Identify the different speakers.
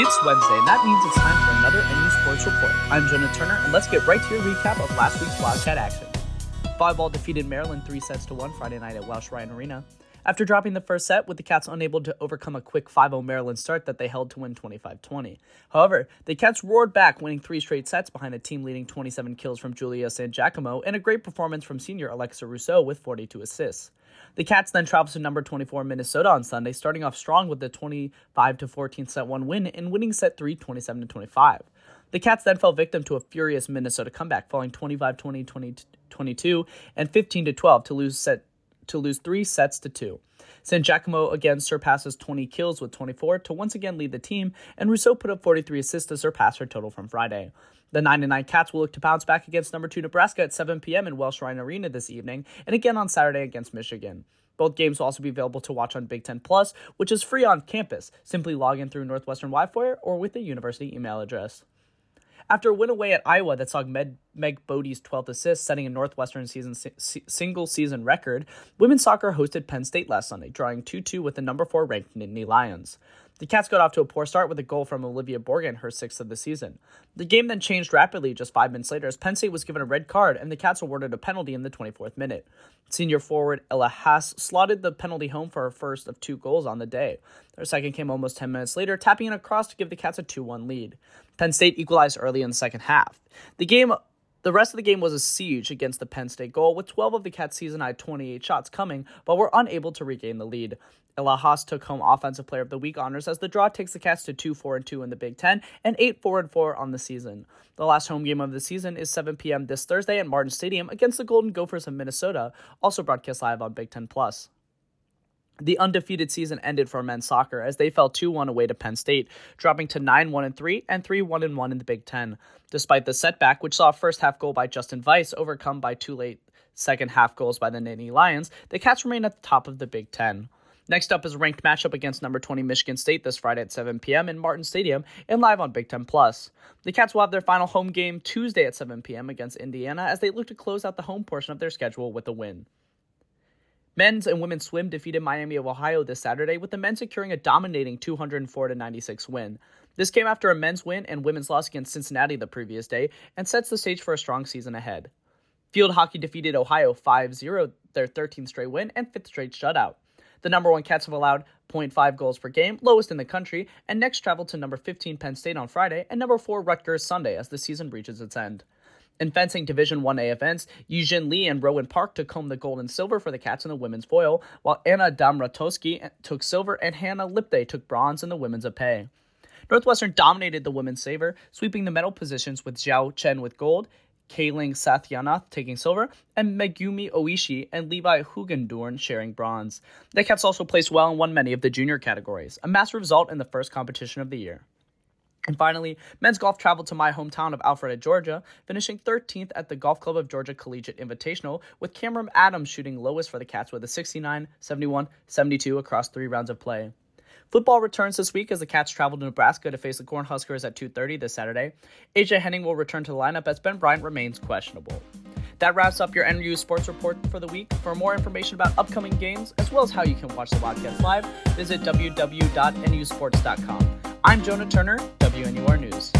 Speaker 1: It's Wednesday, and that means it's time for another NU Sports Report. I'm Jonah Turner, and let's get right to your recap of last week's Wildcat action. Volleyball defeated Maryland three sets to one Friday night at Welsh Ryan Arena. After dropping the first set, with the Cats unable to overcome a quick 5 0 Maryland start that they held to win 25 20. However, the Cats roared back, winning three straight sets behind a team leading 27 kills from Julia Sangiacomo and a great performance from senior Alexa Rousseau with 42 assists. The Cats then traveled to number 24 Minnesota on Sunday, starting off strong with the 25 14 set 1 win and winning set 3 27 25. The Cats then fell victim to a furious Minnesota comeback, falling 25 20 22 and 15 12 to lose set to lose 3 sets to 2. Sangiacomo again surpasses 20 kills with 24 to once again lead the team, and Rousseau put up 43 assists to surpass her total from Friday. The 9 9 Cats will look to bounce back against number 2 Nebraska at 7 p.m. in Welsh Ryan Arena this evening, and again on Saturday against Michigan. Both games will also be available to watch on Big Ten Plus, which is free on campus. Simply log in through Northwestern Wi-Fi or with a university email address. After a win away at Iowa that saw Meg, Meg Boade's 12th assist, setting a Northwestern season si- single season record, women's soccer hosted Penn State last Sunday, drawing 2 2 with the number 4 ranked Nittany Lions. The Cats got off to a poor start with a goal from Olivia Borgen, her sixth of the season. The game then changed rapidly just five minutes later as Penn State was given a red card and the Cats awarded a penalty in the 24th minute. Senior forward Ella Hase slotted the penalty home for her first of two goals on the day. Her second came almost 10 minutes later, tapping in a cross to give the Cats a 2 1 lead. Penn State equalized early in the second half. The game the rest of the game was a siege against the Penn State goal, with 12 of the Cats' season high 28 shots coming, but were unable to regain the lead. Ella Hase took home Offensive Player of the Week honors as the draw takes the Cats to 2 4 2 in the Big Ten and 8 4 4 on the season. The last home game of the season is 7 p.m. this Thursday at Martin Stadium against the Golden Gophers of Minnesota, also broadcast live on Big Ten Plus. The undefeated season ended for men's soccer as they fell 2 1 away to Penn State, dropping to 9 1 3 and 3 1 1 in the Big Ten. Despite the setback, which saw a first half goal by Justin Weiss overcome by two late second half goals by the Nittany Lions, the Cats remain at the top of the Big Ten. Next up is a ranked matchup against number 20 Michigan State this Friday at 7 p.m. in Martin Stadium and live on Big Ten Plus. The Cats will have their final home game Tuesday at 7 p.m. against Indiana as they look to close out the home portion of their schedule with a win. Men's and women's swim defeated Miami of Ohio this Saturday, with the men securing a dominating 204 96 win. This came after a men's win and women's loss against Cincinnati the previous day and sets the stage for a strong season ahead. Field hockey defeated Ohio 5 0, their 13th straight win and fifth straight shutout. The number one Cats have allowed 0.5 goals per game, lowest in the country, and next travel to number 15 Penn State on Friday and number 4 Rutgers Sunday as the season reaches its end. In fencing Division 1A events, Yujin Lee and Rowan Park took home the gold and silver for the Cats in the women's foil, while Anna Damratoski took silver and Hannah Lipday took bronze in the women's epee. Northwestern dominated the women's saber, sweeping the medal positions with Zhao Chen with gold, Kayling Satyanath taking silver, and Megumi Oishi and Levi Hugendorn sharing bronze. The Cats also placed well and won many of the junior categories, a massive result in the first competition of the year. And finally, men's golf traveled to my hometown of Alpharetta, Georgia, finishing 13th at the Golf Club of Georgia Collegiate Invitational, with Cameron Adams shooting lowest for the Cats with a 69, 71, 72 across three rounds of play. Football returns this week as the Cats travel to Nebraska to face the Cornhuskers at 2:30 this Saturday. AJ Henning will return to the lineup as Ben Bryant remains questionable. That wraps up your NU Sports Report for the week. For more information about upcoming games, as well as how you can watch the podcast live, visit www.nusports.com. I'm Jonah Turner, WNUR News.